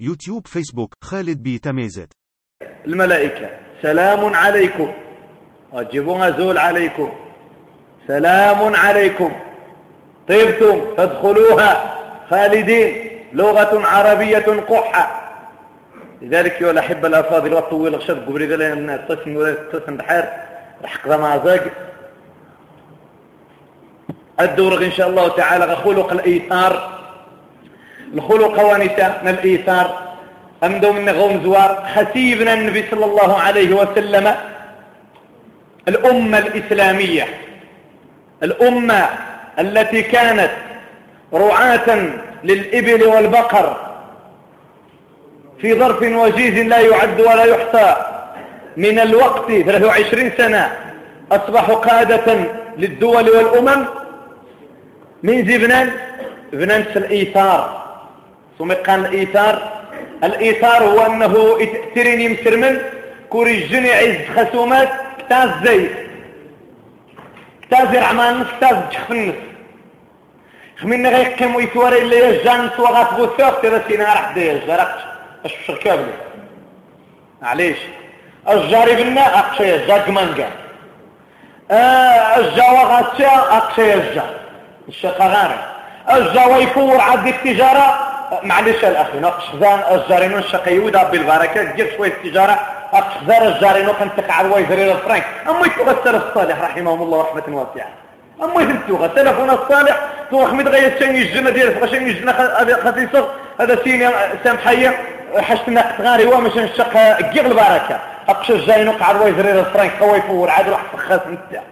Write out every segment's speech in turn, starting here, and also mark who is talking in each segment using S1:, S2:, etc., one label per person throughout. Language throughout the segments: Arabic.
S1: يوتيوب فيسبوك خالد بي تميزت.
S2: الملائكة. سلام عليكم. وجبوها زول عليكم. سلام عليكم. طيبتم فادخلوها. خالدين. لغة عربية قحة. لذلك يا الأحبة الأفاضل وطول غشد قبل قال أن التسن ولا التسن بحر رح مع زاق. الدورغ إن شاء الله تعالى. خلق الإيثار. الخلق ونساء من الإيثار أمدو من غوم زوار خسيبنا النبي صلى الله عليه وسلم. الأمة الإسلامية. الأمة التي كانت رعاة للإبل والبقر. في ظرف وجيز لا يعد ولا يحصى. من الوقت 23 سنة أصبحوا قادة للدول والأمم. من زبنان بنان الإيثار. ثم قال الإيثار الإيثار هو أنه تريني مسرمن كوري الجني عز خسومات كتاز زيت كتاز رعمان كتاز تخفنس خمين غيقيم ويتواري اللي يجان سوا غاتبو ثوق ترسينا راح دي الجرقش أش الشركاب لي معليش. الجاري بنا أقشي الجار كمانجا. الجاوة غاتشا أقشي الجار الشقة غاري الجاوة يفور عاد التجارة معلش الأخي نقش زان الجارينو الشقي يودا بالبركة تجيب شوية التجارة اقصدار الجارينو كنت تقع الويزرين الفرنك. أما يتغسل الصالح رحمه الله رحمة واسعة. أما يثبتوها تلفون الصالح تروح متغير شين يجنا ديال شين يجنا خصيصة هذا سيني سامحية حشتنا قطغاري هو مش نشق قيغ البركة. اقش الجارينو قع الويزرين الفرنك قوي فور عاد راح تخاص نتا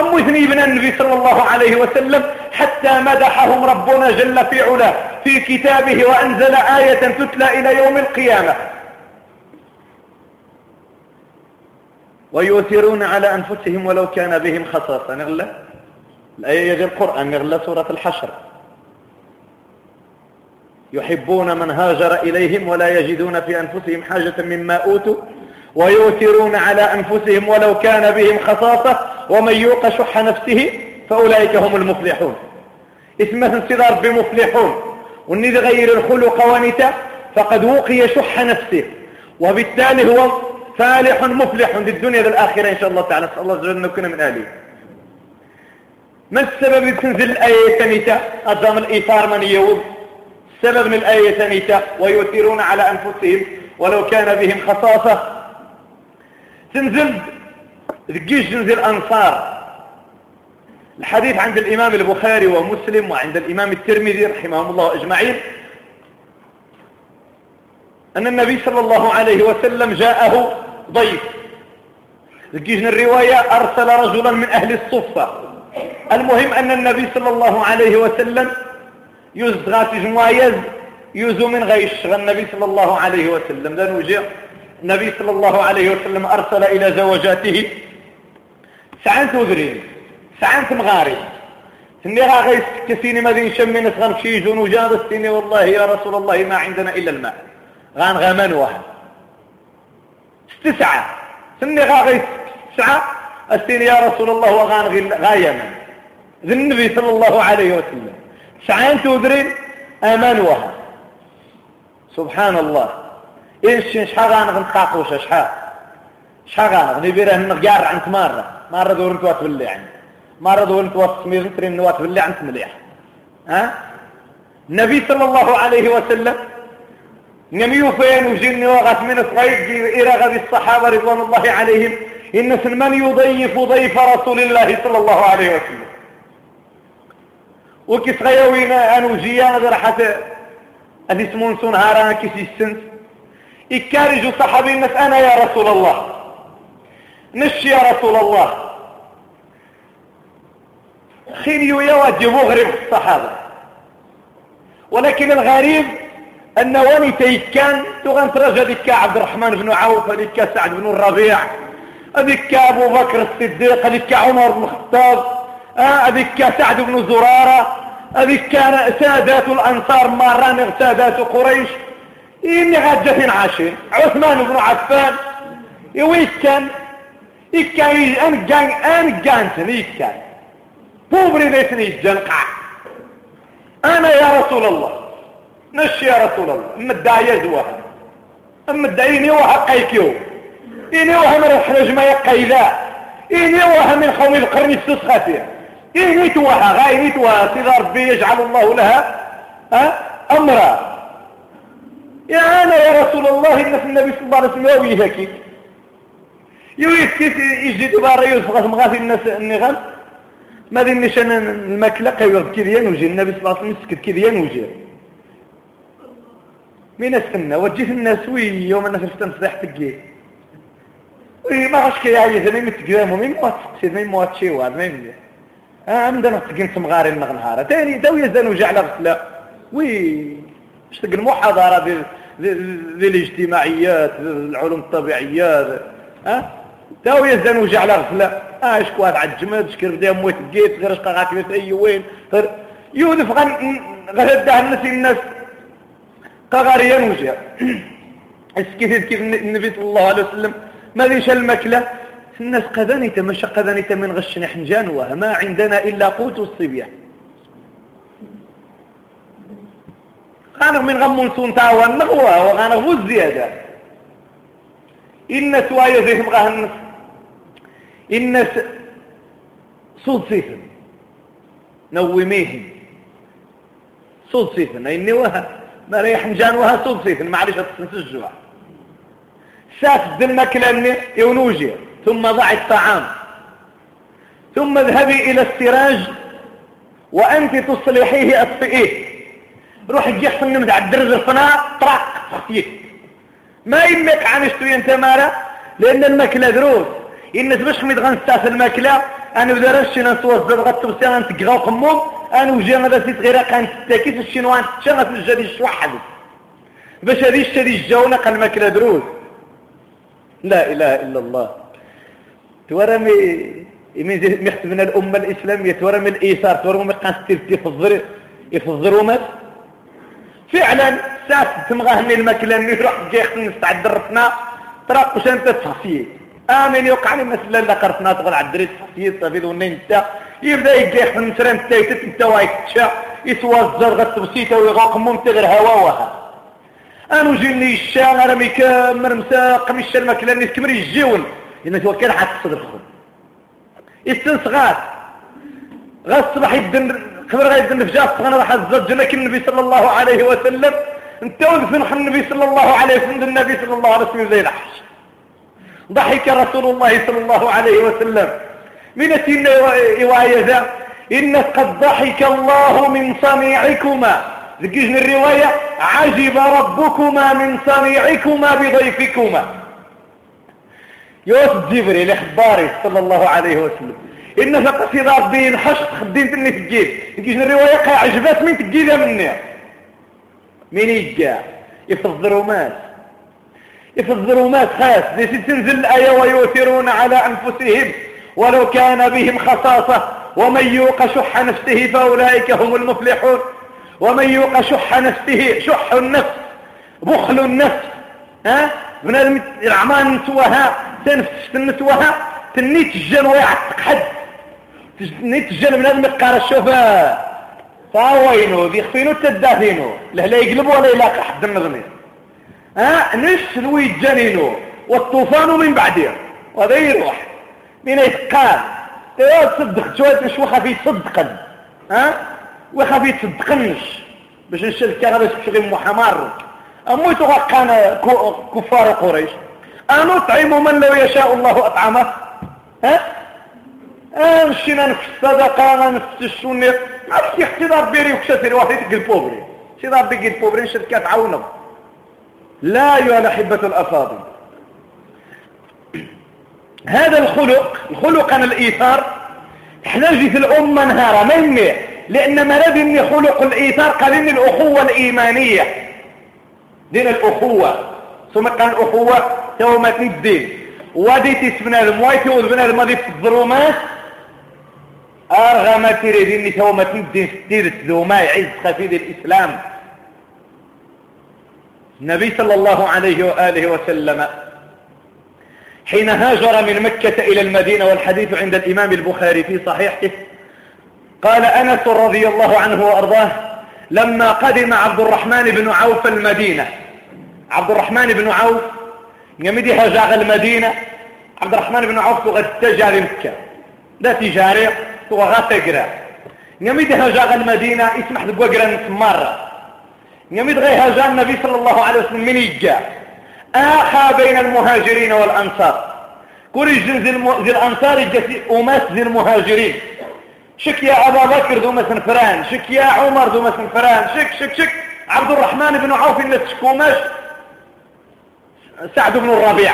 S2: أم ذنيبنا النبي صلى الله عليه وسلم حتى مدحهم ربنا جل في علاه في كتابه وأنزل آية تتلى إلى يوم القيامة. ويؤثرون على أنفسهم ولو كان بهم خصاصة. نغلى؟ الآية يجي القرآن نغلى سورة الحشر. يحبون من هاجر إليهم ولا يجدون في أنفسهم حاجة مما أوتوا ويؤثرون على أنفسهم ولو كان بهم خصاصة ومن يوق شح نفسه فأولئك هم المفلحون. اسم انصدار بمفلحون. والني غير الخلق ونتا فقد وقي شح نفسه. وبالتالي هو فالح مفلح في الدنيا إن شاء الله تعالى. نسأل الله وجل أن نكون من آله ما السبب تنزل الآية ثانية أظام الإيثار من يوم. السبب من الآية ثانية ويؤثرون على أنفسهم ولو كان بهم خصاصة. تنزل ذكيش تنزل أنصار الحديث عند الإمام البخاري ومسلم وعند الإمام الترمذي رحمهم الله أجمعين. أن النبي صلى الله عليه وسلم جاءه ضيف. ذكيش الرواية أرسل رجلا من أهل الصفة. المهم أن النبي صلى الله عليه وسلم يزغى جموايز يزو من غيش. النبي صلى الله عليه وسلم. ذا نوجه النبي صلى الله عليه وسلم أرسل إلى زوجاته سعنت وذرين سعنت مغاري سنيها غيس كسيني مدين شمين غنمشي يجون وجاد السيني والله يا رسول الله ما عندنا إلا الماء. غان غمان واحد تسعة سنيها غيس تسعة السيني يا رسول الله وغان غايما ذي النبي صلى الله عليه وسلم. سعنت وذرين أمان واحد سبحان الله. إيش شحال غنغ نتقاقوش شحال شحال غنغ نبيره نقار عن مرة. مرة دور نتوات باللي عن مرة دور نتوات سمير نترين نوات باللي عن مليح. ها؟ النبي صلى الله عليه وسلم نميو فين وجن وغت من صغير إرغب الصحابة رضوان الله عليهم إن سلمان يضيف ضيف رسول الله صلى الله عليه وسلم. وكي صغيوين أنو جيان حتى أدي سمون سون هاران كيسي السنس إكارج صحابي الناس أنا يا رسول الله. نش يا رسول الله. خيريو يواجه مغرب الصحابة ولكن الغريب أن وني كان تغن ترجى ذيك عبد الرحمن بن عوف ذيك سعد بن الربيع. ذيك أبو بكر الصديق ذيك عمر بن الخطاب. ذيك سعد بن زرارة. ذيك سادات الأنصار مران سادات قريش. إني غجة عاشر عثمان بن عفان. ويش كان؟ إكان أن جان أن جانتن إكان بوبري نيسني الجنقع أنا يا رسول الله. نشي يا رسول الله. أما الداعية زواها أما الداعيني وها قيكيو إني وها من الحرج ما يقيدا إني وها من قوم القرن السسخاتي إني توها غايني توها سيدة ربي يجعل الله لها أه؟ أمرا. يا أنا يا رسول الله إن في النبي صلى الله عليه وسلم يوي هكي. يوي كيف يجي دبارة يوسف غاث مغاثي الناس النغم ما ذي نشان الماكلة قيوغ كذيان وجه النبي صلى الله عليه وسلم سكت كذيان وجه مين استنى وجيت الناس وي يوم الناس فتن صداح تقي. وي ما غاش كي عايز مين متقرامو مين موات تقصيد مين موات شيواد مين آه عندنا تقين تمغاري المغنهارة تاني داوية زانو جعل غسلا وي اش تقل الاجتماعيات العلوم الطبيعيات. آه داوية زانو جعل غسلا آه شكوات عجمد شكر بديها موت جيت غير اشقا غاكبت أي وين؟ غير يوذف غن غدا الناس. الناس قغاريا وجه اسكيت كيف النبي صلى الله عليه وسلم. ما ليش المكلة الناس قذنت مش قذنت من غش حنجان وما عندنا إلا قوت الصبية. غانغ من غم سون تاوى النغوة وغانغ الزيادة إن سوايا زيهم غهنس إن صوت سيفن نوميهم صوت سيفن إني وها ما ريح مجانوها صوصيت معلش الجوع. ساف دمك لأني يونوجي ثم ضع الطعام ثم اذهبي إلى السراج وأنت تصلحيه أطفئيه. روح جيح صنم على الدرج الفناء طرق خطيك ما يمك عن شتوي انت مالا لأن الماكلة دروس. إن تبش حميد غنستاس الماكلة أنا بدرش نسوى الزبغة غطبسي أنا تقغاو قموم أنا وجي أنا سيت غير كانت تاكيس الشينوان تشغف الجدي؟ الشوحد باش هذه الشدي الجونة قال ماكلة دروس. لا إله إلا الله. تورمي من الأمة الإسلامية تورمي الإيثار تورمي قاستير يفضر يفضر ومات. فعلا ساس تمغاهني الماكلة يروح جيخ نستعد رفنا تراق وش أنت تفصيل آمين يوقع لي مثلا لا قرفنا تغل عدري تفصيل صافي ذو انت. يبدأ يجيح من مسران تايتت انت وايتشا يسوى الزرغة تبسيطة ويغاق ممت غير هواوها. انو جيني الشا أنا ميكا مرمسا قميش الماكلة اللي تكمر يجيون لأن توكل حتى تصدقهم يستنسغات غا الصباح يدن خبر غا يدن في جاف غانا راح الزج لك النبي صلى الله عليه وسلم. أنت وذفن النبي صلى الله عليه وسلم؟ النبي صلى الله عليه وسلم زي الحش ضحك رسول الله صلى الله عليه وسلم. من رواية ذا؟ إن قد ضحك الله من صنيعكما. ذكيجن الرواية. عجب ربكما من صنيعكما بضيفكما. يوسف جبريل إخباري صلى الله عليه وسلم. إن فقصي ربي حشت خدين تني في الجيب. ذكيجن الرواية قا عجبات من تجيبها مني. من يجا؟ يفضلوا ماس في الظلمات خاص تنزل الآية ويؤثرون على أنفسهم؟ ولو كان بهم خصاصة. ومن يوق شح نفسه فأولئك هم المفلحون. ومن يوق شح نفسه شح النفس بخل النفس. ها؟ بنادم العمان نسوها تنفس نسوها تنيت الجن ويعتق حد. الجن بنادم يقار الشوفاء فاوينو بيخفينو تدافينو لا لا يقلب ولا يلاقي حد النغمي. ها؟ نسلوي الجنين والطوفان من بعده وهذا يروح. من يتقال ايوا تصدق شوية مش وخا صدقا ها؟ وخا في تصدقنش باش نشل كان باش تشغل محمر. أموت كان كفار قريش. أنا اطعم من لو يشاء الله أطعمه؟ ها؟ نفس الصدقه نفس السنة ما في اختبار بيري وكشافير واحد يقل بوبري شي ضرب يقل بوبري شركات عاونوا لا أيها الأحبة الأفاضل هذا الخلق الخلق عن الإيثار إحنا في الأمة نهارا مني لأن مرض إن خلق الإيثار قال إن الأخوة الإيمانية دين الأخوة ثم قال الأخوة تومة الدين ودي تسمنا الموايتي وذبنا الماضي في الظلمات أرغم تريد إني تومة الدين في الدين الذوما يعز خفيد الإسلام. النبي صلى الله عليه وآله وسلم حين هاجر من مكة إلى المدينة والحديث عند الإمام البخاري في صحيحه قال أنس رضي الله عنه وأرضاه لما قدم عبد الرحمن بن عوف المدينة عبد الرحمن بن عوف يمدي هجاغ المدينة عبد الرحمن بن عوف تغد تجاري مكة. لا تجاري. تغد تقرأ يمدي هجاغ المدينة اسمح بقرأ نتمرة يمد غي هجاغ النبي صلى الله عليه وسلم من يجا آخى بين المهاجرين والأنصار. كل جنز الأنصار جسي أمس ذي المهاجرين شك يا أبا بكر ذو مثل فران شك يا عمر ذو مثل فران شك شك شك. عبد الرحمن بن عوف الناس شكوماش سعد بن الربيع.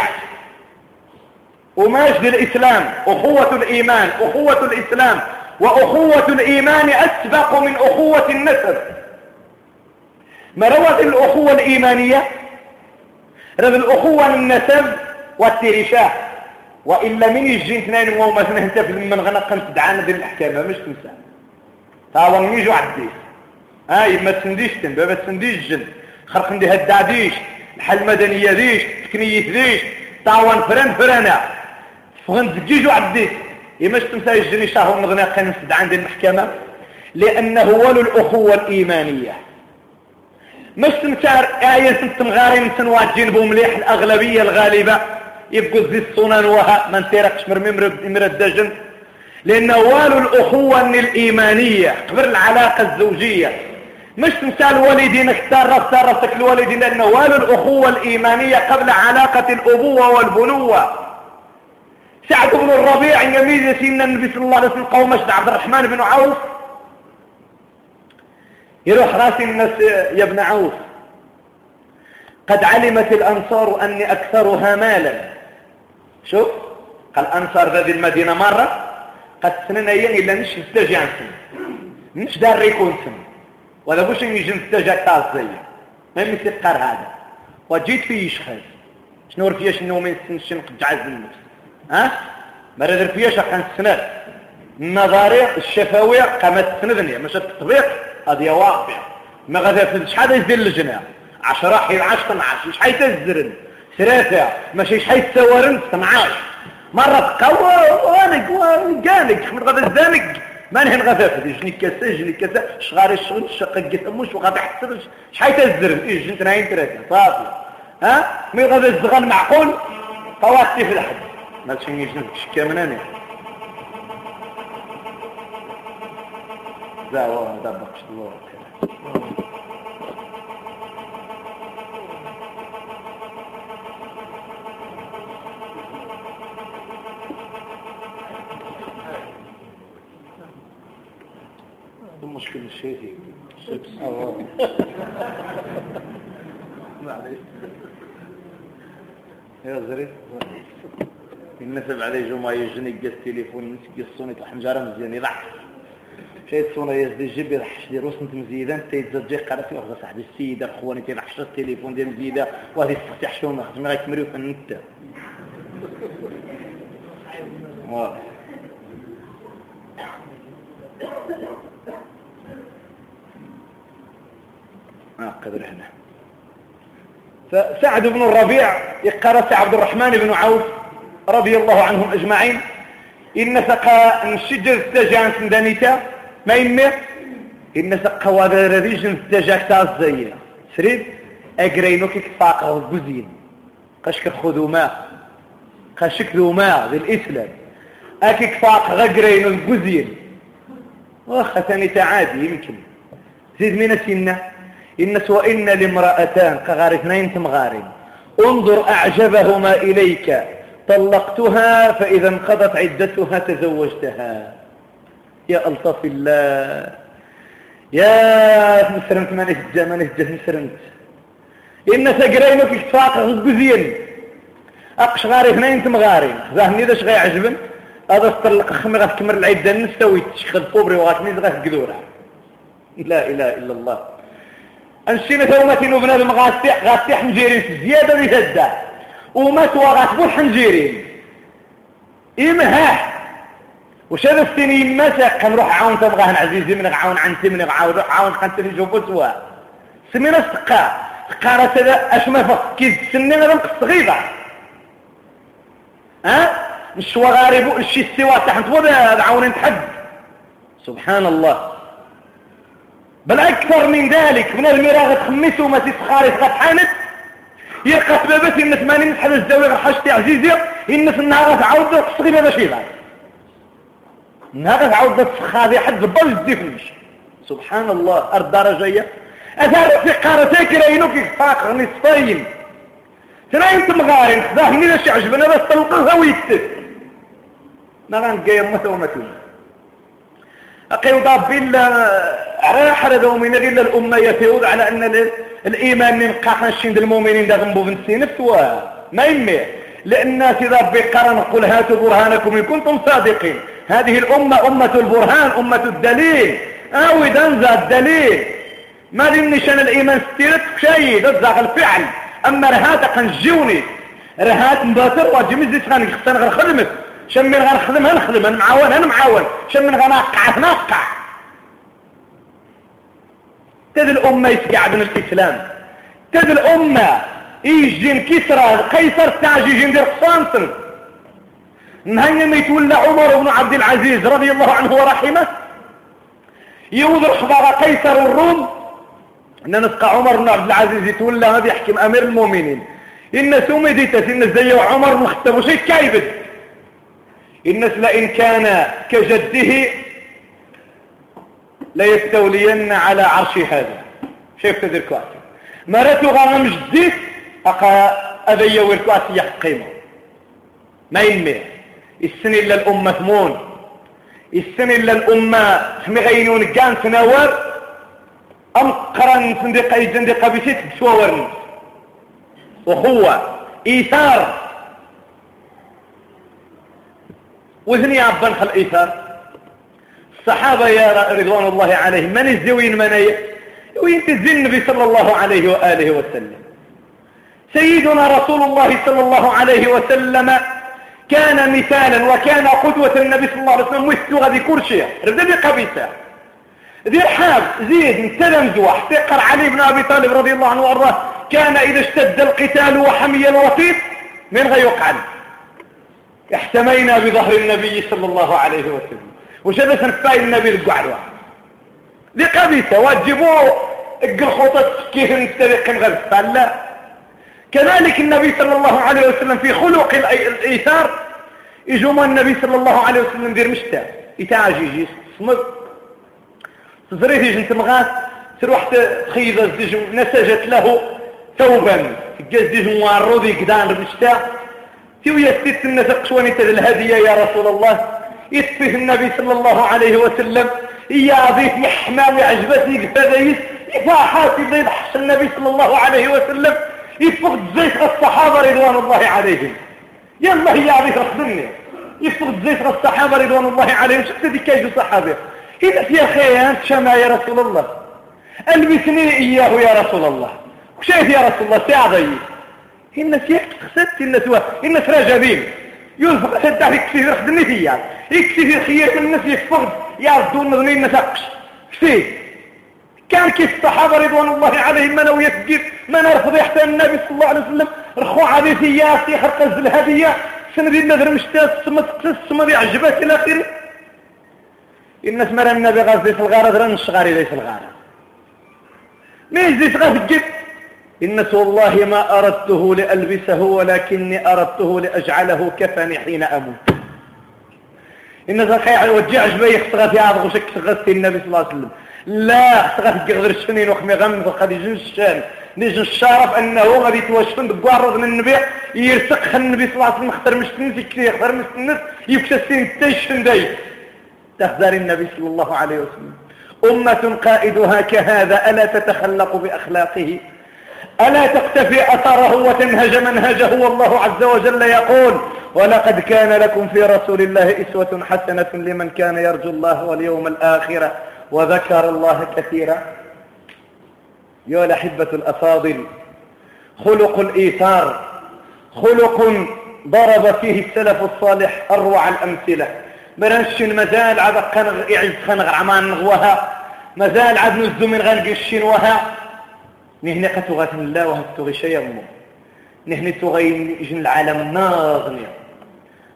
S2: وماش الإسلام أخوة الإيمان أخوة الإسلام وأخوة الإيمان أسبق من أخوة النسب. مروة الأخوة الإيمانية؟ رب الأخوة من النسب والترشاه وإلا من يجي اثنين وهو مثلا انت في من غنق تدعانا ديال الأحكام مش تنسى. تاوا نيجو عديس هاي ما تسنديش تنبا ما تسنديش جن. خرق ندي هداديش الحل مدنية ديش تكنية ديش تاوان فران فرانا فغن تجيجو عديس إما تنسى يجري شهر نغنى قنص عند المحكمة؟ لأنه ولو الأخوة الإيمانية مش تمتار آية تمغارين تنواجين بو مليح الأغلبية الغالبة؟ يبقوا زي الصنان وها من تيرقش مرمي الدجن لأنه والو الأخوة الإيمانية قبل العلاقة الزوجية. مش مثال والدين اختار راسك الوالدين لأنه والو الأخوة الإيمانية قبل علاقة الأبوة والبنوة. سعد بن الربيع يميز سيدنا النبي صلى الله عليه وسلم قوم عبد الرحمن بن عوف. يروح راسي الناس يا ابن عوف. قد علمت الأنصار أني أكثرها مالا. شوف قال أنصار هذه المدينة مرة. قد سننا إلا نش نستجي عن سن نش دار يكون سن ولا بوش نجي نستجي تاز زي ما يمسكر هذا. وجيت فيه يشخص شنو رفياش انه من سن شن قد جعز النفس ها؟ مرة رفياش قان السند النظرية الشفوية قامت تسندني مش التطبيق؟ هذه واقع ما غادي شحال يزيد اللجنة عشرة حين عشرة عشر مش حيتزرن ثلاثة. ماشي شحال يتسورن 12 مرة تقوى وأنا قالك من غدا الزانك ما نهن غدا جني كاسة جني كاسة. شغاري الشغل شقق قتموش وغادي حسب شحال تزرن. إيه جنت ناين ثلاثة. صافي. ها؟ مي غدا الزغان معقول؟ طواتي في الحد ما تشني جنت شكا من أنا زاوا دبقش الله مشكل الشيء معليش يا زري النسب عليه جمعة يجني قس تليفون يقصوني حنجرة مزيان يضحك. شيء تصونا يزدي جيب يضحش دي روسنت مزيدان تيتزجي قراتي واخد صاحب السيدة أخواني تيضحش التليفون ديال مزيدة وهذه شو ما خدمة غير مريو فنتا واضح. ما قدر هنا. فسعد بن الربيع يقرأ عبد الرحمن بن عوف. رضي الله عنهم أجمعين. إن سقى الشجر استجان سندانيتا. ما يمي إن سقى وذا ريجن استجاك تازية سريد؟ أقرينو كيك فاقه البزين قشك خذوا ماء قشك ذو ماء ذي الإسلام أكيك فاق غقرينو البزين وختني تعادي يمكن. زيد من السنة إن وإن لامرأتان كغار اثنين تمغارين. انظر أعجبهما إليك. طلقتها فإذا انقضت عدتها تزوجتها. يا ألطف الله. يا مسرمت ما نهجى ما نهجى مسرمت إن سقرينك اتفاق غزين أقش غاري اثنين تمغارين ذاهني ذاش غي عجبن هذا استرلق خمي غتكمر العدة نستوي. تشخذ فوبري وغاتني غاك قدورة لا إله إلا الله. أنشينا ثومتين وبنا المغاسي غاسي حنجيرين زيادة بيتدى وما توغاسبو حنجيرين إمهاح وش هذا السنين مسا كنروح عاون تبغاه عزيزي من عاون عنتي من عاون عاون خنت في جوبو سوا سمينا سقا سقا راه هذا أش ما فق كي السنين هذا نقص غيبة. ها؟ الشوا غارب الشي السوا تحت ودا عاون تحد سبحان الله بل أكثر من ذلك من المراغة تخمس وما تسخاري غتحانت سبابات الناس ماني نسحب الزاوية غير حاجتي عزيزي. الناس النهار غتعاود تصغي بابا شي بعد. النهار غتعاود تسخى حد البال الزفنش سبحان الله الدرجة هي أثار في قارتك راينو في فاق نصفين. تراين تمغارين خذاه من شي عجبنا بس تلقوها ويتت ما غنقيم مثل ومثل أقيم ضاب بالله راح ردوا من غير الأمة يتعود على أن الإيمان من قاقنشين المؤمنين دا غنبو بنتي نفسه ما يمي. لأن إذا بقرن قل هاتوا برهانكم إن كنتم صادقين. هذه الأمة أمة البرهان أمة الدليل. أو إذا الدليل ما دي نشان الإيمان ستيرت شيء ذا الفعل. أما رهات قنجوني رهات مباتر واجمز دي تغني خصنا غير خدمت. شم من غير خدمها نخدم أنا معاون؟ أنا معاون؟ شم من غير نقع تد الأمة يسقع بن الإسلام. تد الأمة يجي كسرى قيصر تاج يجي ندير قسانسن نهاية ما يتولى عمر بن عبد العزيز رضي الله عنه ورحمه. يوضر حضار قيصر الروم إن نسقى عمر بن عبد العزيز يتولى ما بيحكم أمير المؤمنين. إن سومي إن زي عمر مختبو شيء كايبد؟ الناس لئن كان كجده ليستولين على عرش هذا. شايف تدير كواسي مراتو غرام جديد أقا أذي ويركواسي يحقيمه. ما ينمي السن إلا الأمة ثمون. السن إلا الأمة غينون كان سنوار أم قرن سندقة يجندقة بسيط بشوار وهو إيثار وزني عبان خل ايثار الصحابة يا رضوان الله عليهم من الزوين من وين تزين النبي صلى الله عليه وآله وسلم. سيدنا رسول الله صلى الله عليه وسلم كان مثالا وكان قدوة النبي صلى الله عليه وسلم ويستوغى ذي كل شيء ربدا بقبيسة ذي حاب زيد زواح. تقر علي بن أبي طالب رضي الله عنه وأرضاه. كان إذا اشتد القتال وحمي الوطيط من غير يقعد. احتمينا بظهر النبي صلى الله عليه وسلم. وشبه سنفاي النبي القعد واحد ذي قبيسة واجبوه القرخوطة كيف نسترق غير لا. كذلك النبي صلى الله عليه وسلم في خلق الإيثار يجوم النبي صلى الله عليه وسلم دير مشتا يتعاج يجي صمد. تزريت يجي تمغات تروح تخيض نسجت له ثوبا. جاز ديج موارو ذي قدان مشتا تيو يستيت النسق شواني الهدية يا رسول الله. يتفه النبي صلى الله عليه وسلم. يا ضيف يحمى ويعجبتني قفاذيس يفاحات يضحش النبي صلى الله عليه وسلم. يفقد زيت الصحابة رضوان الله عليهم. يلا يا ضيف اخبرني يفقد زيت الصحابة رضوان الله عليهم. شفت دي كيف صحابة إذا يا خيان شما يا رسول الله. ألبسني إياه يا رسول الله. وشايف يا رسول الله؟ ساعة الناس يخسدت الناس الناس راجبين ينفق سدع في كثير خدمي فيها يكفي خير من الناس يفقد يردون مظنين نسقش كفي كان كيف الصحابة رضوان الله عليهم من أو يسجد من ارفض يحتى النبي صلى الله عليه وسلم. رخوا عليه سياسي خرق الهدية. سندي النذر مشتاس ثم تقصص ثم يعجبك إلى آخره. الناس مرة النبي غازي في الغارة دران الشغاري ليس الغارة. ما يزيس الناس والله ما أردته لألبسه ولكني أردته لأجعله كفني حين أموت. الناس خيع وجع جباي خصغا في عاد غشك خصغت النبي صلى الله عليه وسلم. لا خصغا غير الشنين وخمي غم غادي يجن الشان نيجي الشرف أنه غادي يتواشفن بقوارض من النبي يرسق النبي صلى الله عليه وسلم اختار مشتنس كثير اختار مشتنس السين تيشن داي. تخذر النبي صلى الله عليه وسلم. أمة قائدها كهذا ألا تتخلق بأخلاقه؟ ألا تقتفي أثره وتنهج منهجه؟ والله عز وجل يقول ولقد كان لكم في رسول الله إسوة حسنة لمن كان يرجو الله واليوم الآخرة وذكر الله كثيرا. يا الأحبة الأفاضل خلق الإيثار خلق ضرب فيه السلف الصالح أروع الأمثلة. برنش مازال قنغ يعز خنغ عمان نغوها مازال عاد نزو من غنق وها. نهني قتغة الله وهتغي شيء مو. نهني تغي جن العالم ناغنية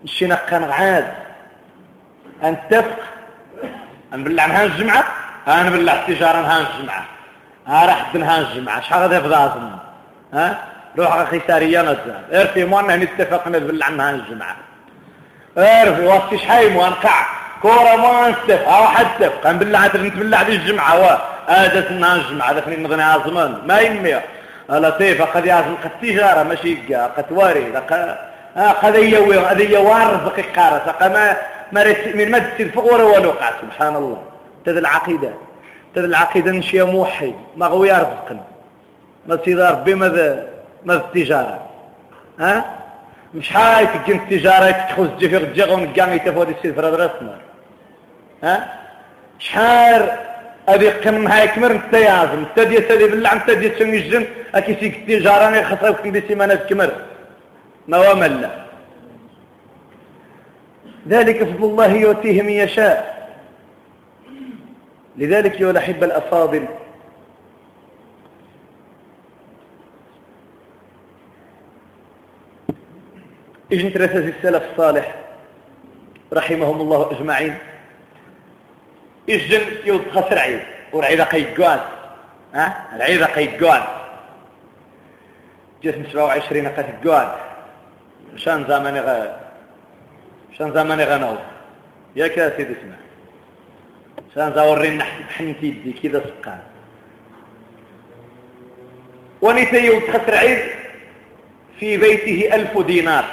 S2: الشينا كان عاد أن تفق أن بالله عنها الجمعة؟ أنا بالله التجارة نهان الجمعة. ها راح نهان الجمعة. شحال غادي عظمنا ها؟ روح أخي سارية نزال إرفي موانا نتفقنا بالله نهان الجمعة. إرفي وقتي شحال وانقع كورة ما نستف ها واحد بالله عاد نتبلع دي الجمعة وا. هذا نهان الجمعة ذاك نضني عظمان. ما يمي لطيفة قد يعزم قد تجارة ماشي قد واري. قد يوي قد يوار قارة ما ما من تصير فوق ولا والو قاع سبحان الله. تذ العقيدة تذ العقيدة نشي موحد ما هو يرزقنا. ما تصير ربي ماذا ماذا التجارة ها؟ مش هاي تجي التجارة تخوز جفيق جيغ ونقام يتفود السيد فراد رسمر ها؟ شحال هذه قم هاي كمر انت يازم انت دي سالي بالله انت دي سمي الجن. أكي سيك التجارة أنا خسرت دي سيمانات كمر. ما وملا ذلك فضل الله يؤتيه من يشاء. لذلك يا الأحبة الأفاضل. إجن ترسز السلف الصالح رحمهم الله أجمعين. اجن يوض خسر عيد ورعيدة قيقوان ها؟ العيدة قيقوان جسم سبعة وعشرين قيقوان شان زمن غ شان زمن غنو يا كاسيد اسمع شان زورين حنتي دي كذا سقان ونتي تخسر عيد في بيته ألف دينار.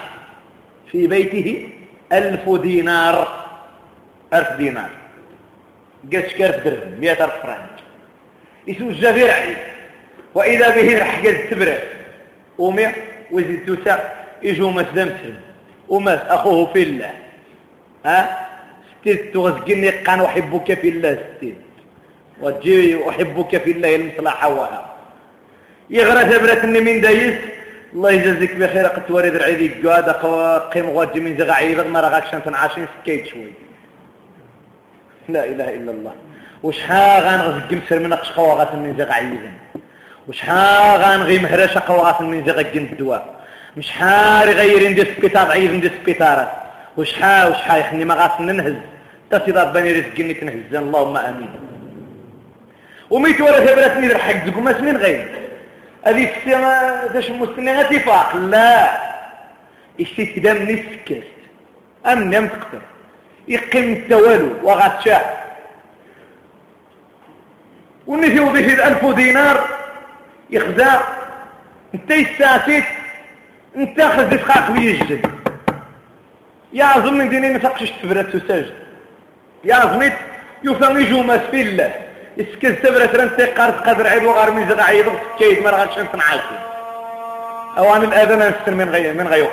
S2: في بيته ألف دينار. ألف دينار. قش كرف درهم مئة ألف فرنك يسوي الجبير عيد وإذا به رح قد تبرع. ومئة وزيد توسع يجوا مسلمتهم ومس أخوه في الله. ها؟ ستيت تغزقني قان أحبك في الله ستيت وتجي أحبك في الله المصلحة وها. يغرى ثبرتني من دايس. الله يجازيك بخير قد تورد العيدي قاد قيم غوجي من زغا عيبغ ما رغاك شانتن عاشين سكيت شوي. لا إله إلا الله. وشحال غنغزق مسر من أقش قواغات زغا عيبغ وشحال غنغي مهرش قواغات من زغا الدواء مشحال يغير ندير سبيطار عيب ندير سبيطارات وشحال وشحال يخني ما غاس ننهز تصيد رباني رزقني تنهزن اللهم آمين. وميت ورا ثبرت ميدر حق زكو ما سنين غير. هذه السماء تاش مستنى اتفاق لا. إشتي كدا من السكست امن يم تقتل يقيم التوالو وغاتشاع ونفي وضيف الألف دينار يخزا انت يساتيت انت اخذ دفقاق بيجد يا من ديني نفقش تفرت تساجد. يا عظميت يفهم يجو في الله. يسكز تبرت رنتي قارت قدر عيد وغار من زغا عيد كيد ما رغاتش نتنعاشي أوان الأذان نستر من غير من غير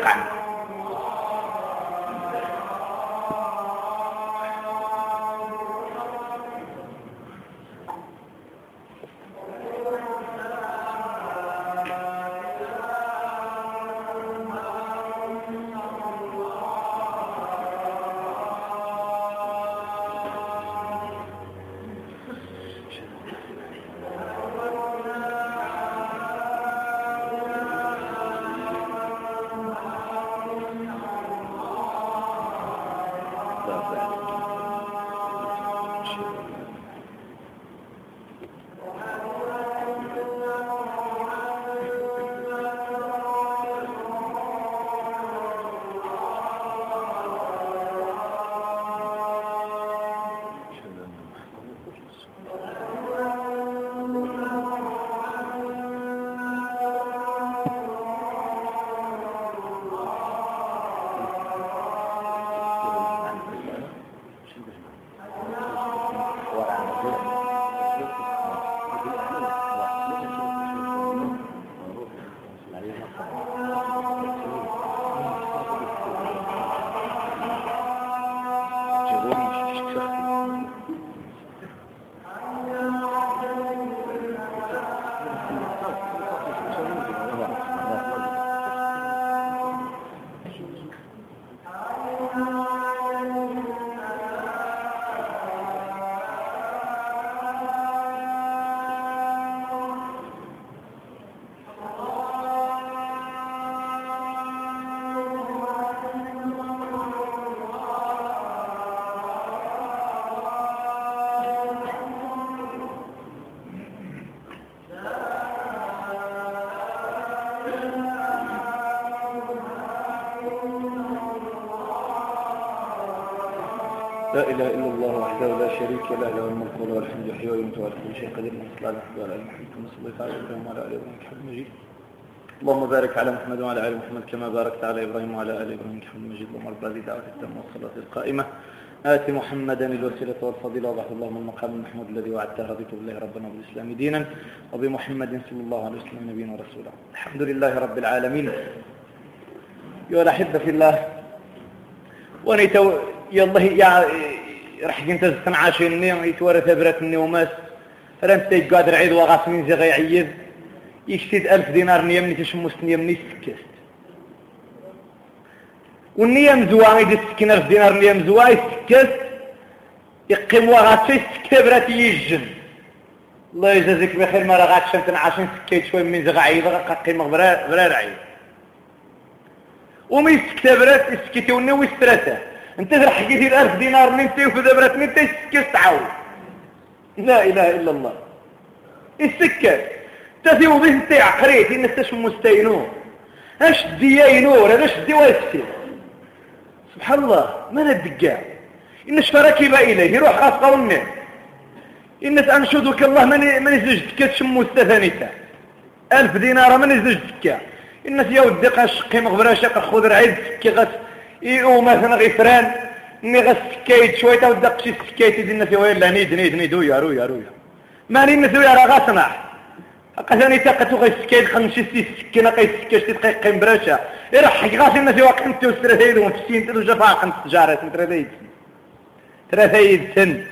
S2: bye. إله إلا الله وحده لا شريك له له الملك وله الحمد يحيي ويميت وعلى كل شيء قدير من صلى الله عليه وسلم على وعلى آل إبراهيم حمد مجيد اللهم بارك على محمد وعلى آل محمد كما باركت على إبراهيم وعلى آل إبراهيم حمد مجيد. اللهم رب هذه دعوة التامة والصلاة القائمة. آت محمدا الوسيلة والفضيلة. وضعه اللهم المقام المحمود الذي وعدته رضيت بالله ربنا وبالإسلام دينا. وبمحمد صلى الله عليه وسلم نبينا ورسولا. الحمد لله رب العالمين. يا الأحبة في الله ونيتو يالله يا راح كنت زتن عاشيني يتورث براتني وماس. رانت قادر عيد وغاسمين زي غيعيد يكسيد ألف دينار نيمني تشموس نيمني سكست. والنية مزوا يدي السكين ألف دينار نية مزوا يسكست يقيم وغاتشي سكتب راتي يجن. الله يجازيك بخير ما راه غاتشمتن عاشين سكيت شوي من زغ عيد قيم برا رعيد. ومي سكتبرات اسكتي وني ويسترسه. أنت حكيتي الالف دينار من انت وفي دبرات من انت سكت تعاود لا إله إلا الله. السكر تثي وبه انت عقريت إن استش مستينو. اش ديينور هذا اش سبحان الله ما ندقا إن شفركب إليه يروح خاص قولنا إن أنشدك الله من من زجتك تشمو استثانيتا ألف دينار من زجتك الناس يا ودي قاشقي مغبرا شاق خذ رعيد كي غس أو مثلا غفران ني غس سكايت شوية ودق شي سكايت ديال الناس ويلا نيد نيد نيد ويا رويا رويا ماني ويا راه غاصنع قاساني تاقتو غي سكايت خمسة سي سكينة قاي سكايت تدقيق قيم براشا يرحق غاسي الناس واقع انت وسترثيد ومفسين تلو جفاق التجارة مترثيد ترثيد سن.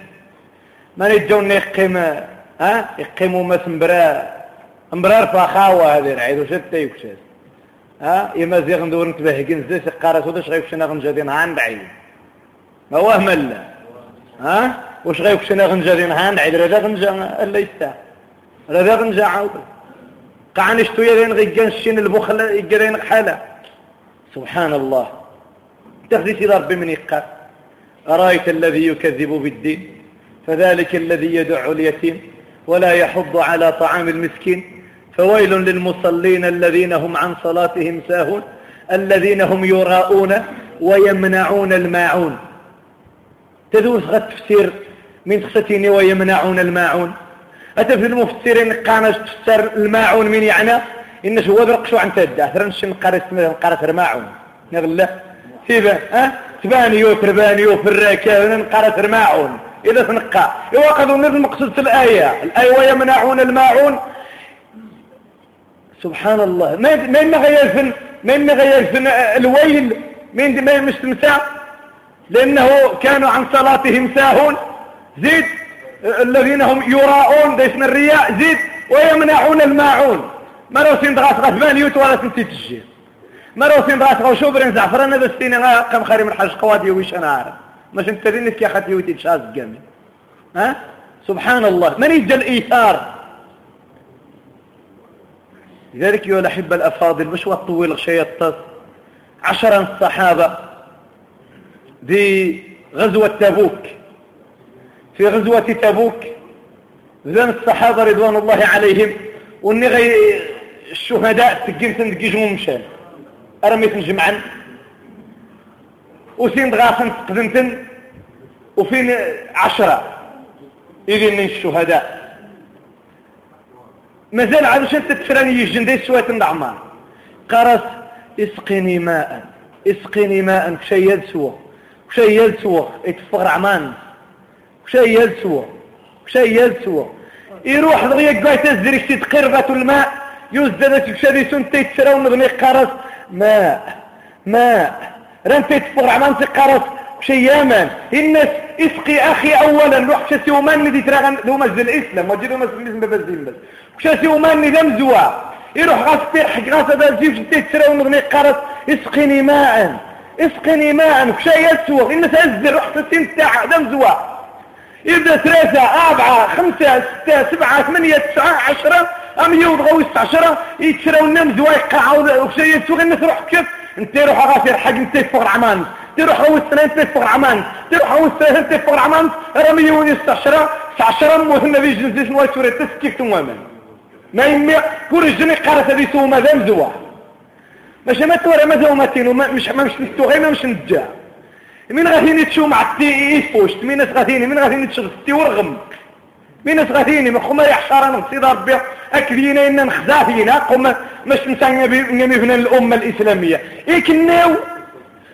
S2: ماني جوني يقيم ها؟ يقيموا ما سمبرا مبرار فخاوة هذه رعيد وشتا يكشاس ها؟ إما زيغ ندور نتبه كنزيس قارس وداش غيكشنا غنجادين عن بعيد. ما وهم لا. ها؟ وش غيكشنا غنجادين عن بعيد؟ ردا غنجا الا يستا ردا غنجا عاود. قعني شتويا لين غيكان شين البخل يقرين حالة سبحان الله. تخذي سيد ربي من يقار. أرأيت الذي يكذب بالدين؟ فذلك الذي يدع اليتيم. ولا يحض على طعام المسكين. فويل للمصلين الذين هم عن صلاتهم ساهون الذين هم يراءون ويمنعون الماعون. تدوس غد تفسير من خصتين ويمنعون الماعون؟ أتى في المفسرين قانا تفسر الماعون من يعني إنش هو برقشو عن تدى ثرنش نقرس نقرس رماعون نغلا سيبا ها؟ تبانيو تربانيو في الركاب نقرس رماعون إذا تنقى. يوقظوا من المقصود في الآية. الآية ويمنعون الماعون سبحان الله. ما ما غيرفن ما غيرفن الويل. من ما مستمتع لأنه كانوا عن صلاتهم ساهون. زيد الذين هم يراءون ديسنا الرياء زيد ويمنعون الماعون. ما لو سين دغاس غثمان يوت ولا سنتي تجي. ما لو سين دغاس غو شوبرين زعفران هذا ستين قام خاري من حاج قوادي ويش أنا عارف. مش أنت ذي كي أخذت يوتي تشاز جامي. ها؟ سبحان الله. من يجي الإيثار؟ لذلك يا الأحبة الأفاضل مش طويل شيء الطس عشرا الصحابة في غزوة تبوك. في غزوة تبوك ذن الصحابة رضوان الله عليهم وإني غي الشهداء تقيم تنقجموا مشان. ارميت جمعا وسين غاسن تقدمتن؟ وفين عشرة؟ إذن الشهداء. مازال عاد واش تتفراني يجن دي سوات النعمار قرص اسقني ماء اسقني ماء كشي يلسوا كشي يلسوا يتفغر عمان. كشي يلسوا كشي يلسوا يروح دغيا كاع تزري شي قربة الماء يزدد كشي سنتي تيتسرا ونغني قرص. ماء ماء. ران تيتفغر عمان قرص كشي يامان. الناس اسقي أخي اولا روح شي ومان ترى لو مزل الإسلام وجدوا الاسلام بس بس. كشاسي ومان نظام زوا. يروح غاسبير حق غاسة بازيف جديد ترى ونغني قارت اسقني ماء. اسقني ماء. كشا يسوغ إن تأزر روح ستين ساعة دم زوا. يبدأ ثلاثة أربعة خمسة ستة سبعة ثمانية تسعة عشرة. أم يوضغوا عشرة. يتشروا النام زوا يقعوا وكشا يسوغ إن تروح كيف؟ انت روح غاسير حق انت فوق عمان تروح هو السنة انت فوق عمان تروح هو السنة انت فوق عمان رمي يوني يستعشرة عشرة. موه النبي جنزيش نواجه تسكيك تماما ما يمي كل الجني قارة هذه سوما ذا مزوا ماشي ما تورا ما ذا وماتين وما مش ما مش نستوغي ما مش نجا من غادي تشو مع يفوش من غاديني من غادي تشغل ورغم؟ من غاديني مخما يحشر نغسي ربي. اكدينا ان نخزافينا قم مش نسانيا بنا الأمة الإسلامية. اكناو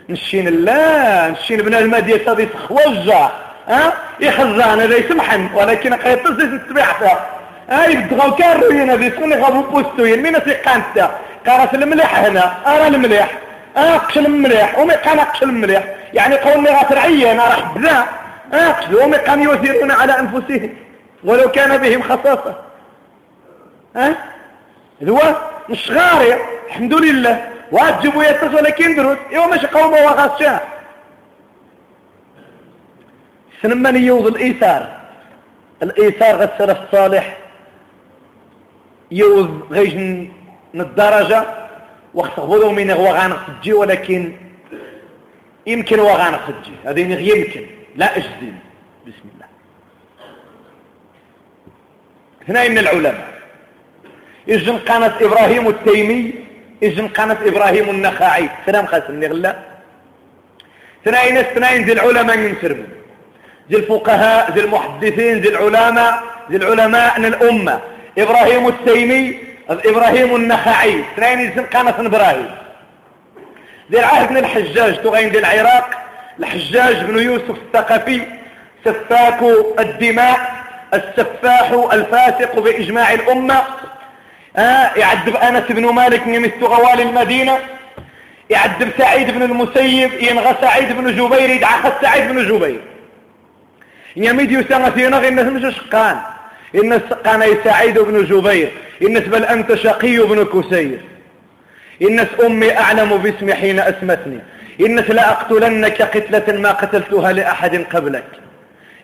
S2: نشين لا نشين بنا ديال صديق خوجه ها؟ يخزان هذا يسمحن ولكن قيطز تتبعها ها يبدغوا كاروين هذه سكون يغابوا بوستوين. من سيقانتا قارس المليح هنا. ارى المليح. اقش المليح. ومي قان اقش المليح. يعني قولني غاترعي أنا راح بلا اقش ومي قان يثيرون على أنفسهم. ولو كان بهم خصاصة. ها؟ هو مش غاري. الحمد لله. واجبوا يتصل ولكن دروس ايوا ماشي قومه وغاشا سنمان يوض الإيثار. الإيثار غسر الصالح. يوض غيج من الدرجة غضو من هو غانق ولكن يمكن هو غانق هذا يمكن لا اجزم بسم الله. هنا من العلماء. إذن قناة إبراهيم التيمي إذن قناة إبراهيم النخاعي. سلام خاسم نغلا ثنائن اثنين ذي العلماء ينسربوا ذي الفقهاء ذي المحدثين ذي العلماء ذي العلماء من الأمة. إبراهيم التيمي إبراهيم النخعي. اثنين يسم قناة إبراهيم. ذي العهد من الحجاج تغين ذي العراق. الحجاج بن يوسف الثقفي. سفاك الدماء. السفاح الفاسق بإجماع الأمة. آه يعذب أنس بن مالك يمس غوال المدينة. يعذب سعيد بن المسيب. ينغى سعيد بن جبير. يدعى سعيد بن جبير. يميد يسمى نغي الناس مش شقان. إن سقان سعيد بن جبير إن بل أنت شقي بن كسير. إن أمي أعلم باسمي حين أسمتني. إن لا أقتلنك قتلة ما قتلتها لأحد قبلك.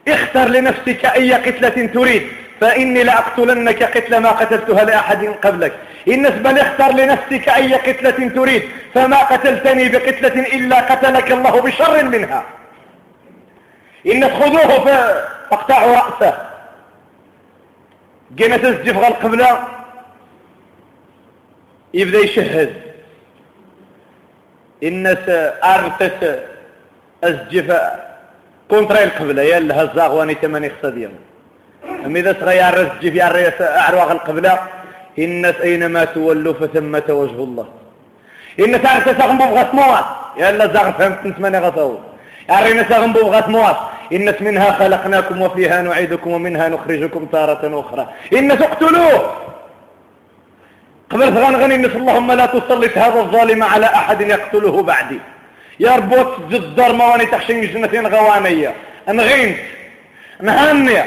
S2: اختر لنفسك أي قتلة تريد فإني لأقتلنك قتل ما قتلتها لأحد قبلك. إن بل اختر لنفسك أي قتلة تريد فما قتلتني بقتلة إلا قتلك الله بشر منها. إن خذوه فاقطعوا رأسه. جينا تسجف غير القبلة يبدأ يشهد. الناس أرتس أسجف كونترا القبلة يا اللي هزاغ واني تماني خصد يوم أم إذا رسجي في الرئيس أعرواغ القبلة الناس أينما تولوا فثمة وجه الله. إن تعرف تغنبو بغت موات يا اللي زاغ فهمت نتمنى غطاو أرينا تغنبو بغت موات إن منها خلقناكم وفيها نعيدكم ومنها نخرجكم تارة أخرى. إن تقتلوه قبل غنغني الناس اللهم لا تسلط هذا الظالم على أحد يقتله بعدي. يا ربوت جدار مواني تخشين جنتين غوانية. انغين نهانية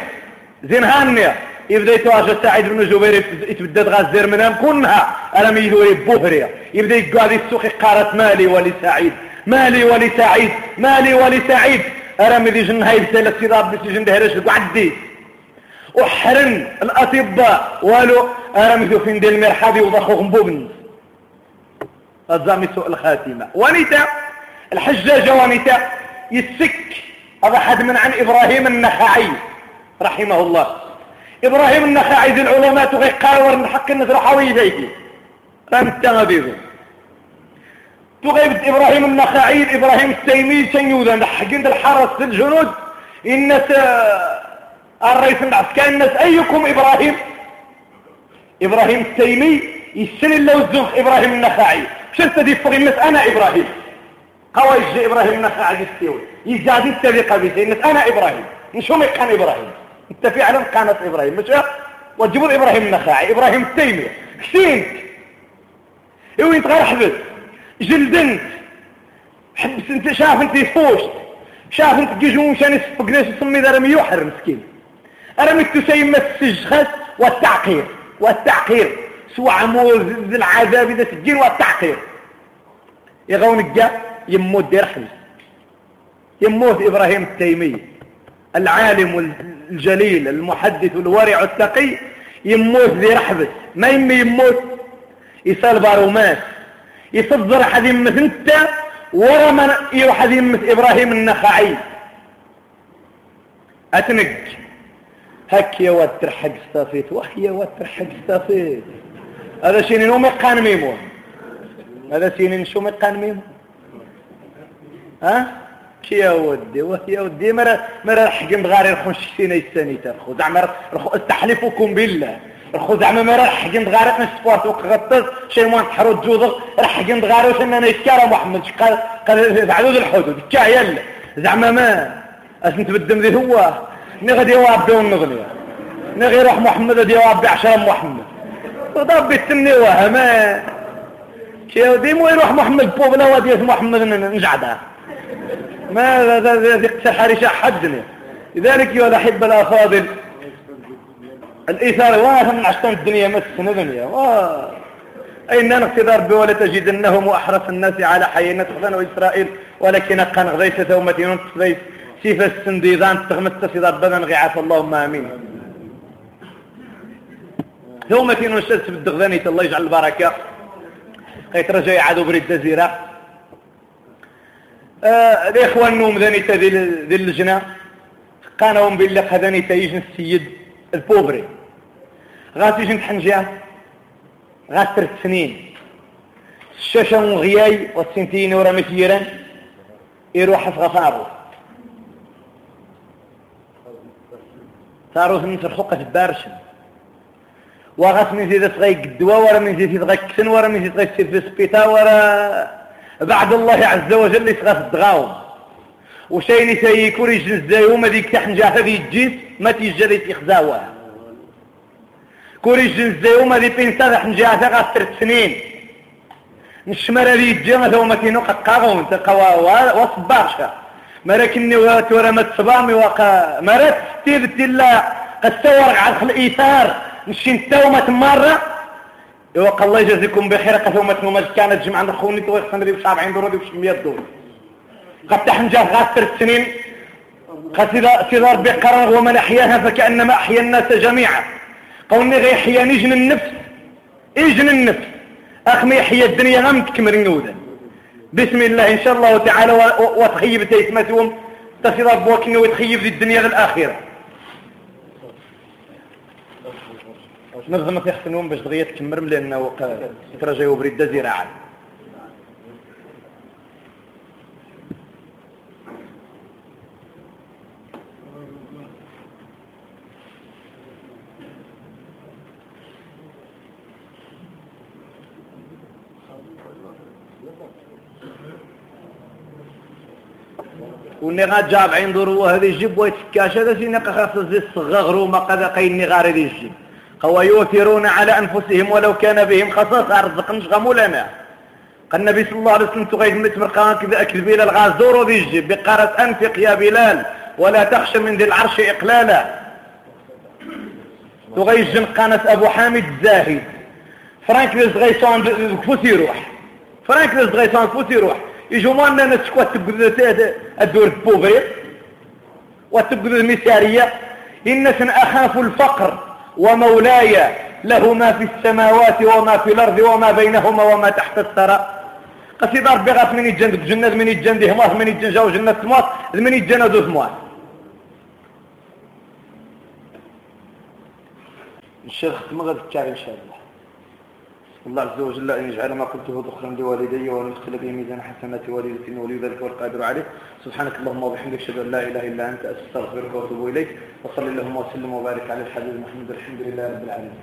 S2: زين هانية. يبدا يتواجد سعيد بن جبير يتبدد غازير منها. كلها أنا ميدوري بوهريا يبدا يقعد السوق قارت مالي ولسعيد. مالي ولسعيد. مالي ولسعيد. أنا ميدي جن هاي رسالة سيدة ربي سجن دهرش قعدي وحرن الأطباء. والو أنا ميدو فين دي المرحبي وضخو غنبوبن الزامي سوء الخاتمة. ونيتا الحجاج ونتا يسك. هذا حد من عن إبراهيم النخعي رحمه الله. إبراهيم النخعي ذي العلماء تغي قاور من حق الناس رحوي ذيك رام التغبيض تغيب إبراهيم النخعي إبراهيم التيمي سنيوذا حقين الحرس الجنود. الناس الرئيس العسكري الناس أيكم إبراهيم؟ إبراهيم التيمي يسن الله الزوخ إبراهيم النخعي شلت دي فوق الناس؟ أنا إبراهيم. قوى يجي إبراهيم النخع عاد يستوي يزاد التبقى بيسي أنا إبراهيم. نشوم كان إبراهيم؟ أنت فعلا كانت إبراهيم. مش وجبوا إبراهيم النخاعي إبراهيم التيمية كسين إيو أنت غير حبس جلدنت حبس انت شاف انت فوشت شاف انت جيجون شان يسفقناش يسمي ذا رمي يوحر مسكين. رمي التسيمة السجخس والتعقير والتعقير. سوى عمود العذاب إذا سجين والتعقير. يغون الجا يموت دير حمص يموت إبراهيم التيمي. العالم الجليل المحدث الورع التقي. يموت ذي رحبس ما يمي يموت. يصال بارومات. يصدر يمت انت حد يمت إبراهيم النخعي. أتنق هك يا واد ترحق استافيت وح يا واد ترحق استافيت هذا شيء نوم يقان ميمون هذا شيء نشوم يقان ميمون ها؟ يا ودي يا ودي مرة مرة حقن غاري رخون شكتينا يستاني ترخو زعما استحلفكم بالله. رخو زعما مرة حقن غاري نسبوات وقغطس. شي موان تحرو الجوضر رح حقن غاري وش اننا يسكارا محمد قال قال بعدود الحدود. كا يلا زعما ما. أش نتبدم ذي هو؟ نغدي وابدي ونغني. نغي روح محمد دي وابدي عشان محمد. وضبي السني وهما شي دي مو يروح محمد بوبلا ودي محمد نجعدها ما ذي حرش حدنا لذلك يا الأحبة الأفاضل الإيثار واهم عشان الدنيا مسنا دنيا أين اقتدار بولا تجدنهم أحرص الناس على حينا تخذن وإسرائيل ولكن كان غيثة ثومتين تخذيس سيف السنديدان تغمت تسيدار بدن غعاف اللهم آمين. ثومتين وشدت بالدغذانية الله يجعل البركة. خيط رجاء عدو بريد الجزيرة. آه الإخوة النوم ذنيتا ذي اللجنة. قانهم بالله ذنيتا يجن السيد البوبري غاس يجن تحنجا غاس ترت سنين. الشاشة مغياي والسنتين ورا مثيرا يروح في غفارو صاروا من الحقة البارشة وغاس من زيد تغيق الدواء ورا من زيد تغيق كسن ورا من زيد تغيق في السبيطار ورا بعد الله عز وجل يسغى في الدغاوم. وشيني سيكون يجن وما ديك تحنجا هذه الجيس ما تيجري تيخزاوه كوري يجن وما دي بينسا حنجا هذا غاسر سنين. نشمر هذه الجيم هذا وما تينو قد قاغون تقوا وصبارشا مركني ورا ما تصبامي وقا مرات ستير تلا قد تورق على الإيثار نشين تومة مرة يوقع الله يجزيكم بخير. قثومة نمج كانت جمعا نخوني توي خسن بش 70 دولار بش 100 دولار قد تحنجا غاسر السنين قد سيدار بقرار ومن أحياها فكأنما أحيا الناس جميعا. قولني غي يحيا نجن النفس. اجن النفس. أخمي يحيا الدنيا غم تكمر نودا بسم الله إن شاء الله تعالى وتخيب تيسمتهم تصير بوكنا وتخيب الدنيا للآخرة نظم في حسنون باش دغيا تكمر لأنه ترجع بريد زراعة. وني جاب عين ضروا هذه الجب ويتكاش هذا سينا خاص زي الصغار وما قد قيني غار هذه الجب هو يؤثرون على أنفسهم ولو كان بهم خصاصة أرزقنش غمولنا قال النبي صلى الله عليه وسلم تغيث مت مرقان كذا أكذب إلى الغازور وبيجي بقارة أنفق يا بلال ولا تخشى من ذي العرش إقلالا. تغيث جنقانة أبو حامد الزاهد. فرانك لز غيصان كفوس يروح فرانك لز غيصان كفوس يروح. يجوا مالنا نسكوات تبقى الدور البوفير وتبقى المسارية إنس أخاف الفقر ومولاي له ما في السماوات وما في الأرض وما بينهما وما تحت الثرى. قصيدة ربي غاف من يجند جنة من يجند همات من يجند جاو جنة سموات من يجند دو سموات الشيخ مغد الكاري إن شاء الله. الله عز وجل أن يجعل ما قلته ذخرا لوالدي وأن يدخل به ميزان حسنات والدتي ولي ذلك والقادر عليه. سبحانك اللهم وبحمدك أشهد أن لا إله إلا أنت أستغفرك وأتوب إليك. وصلى اللهم وسلم وبارك على الحبيب محمد الحمد لله رب العالمين.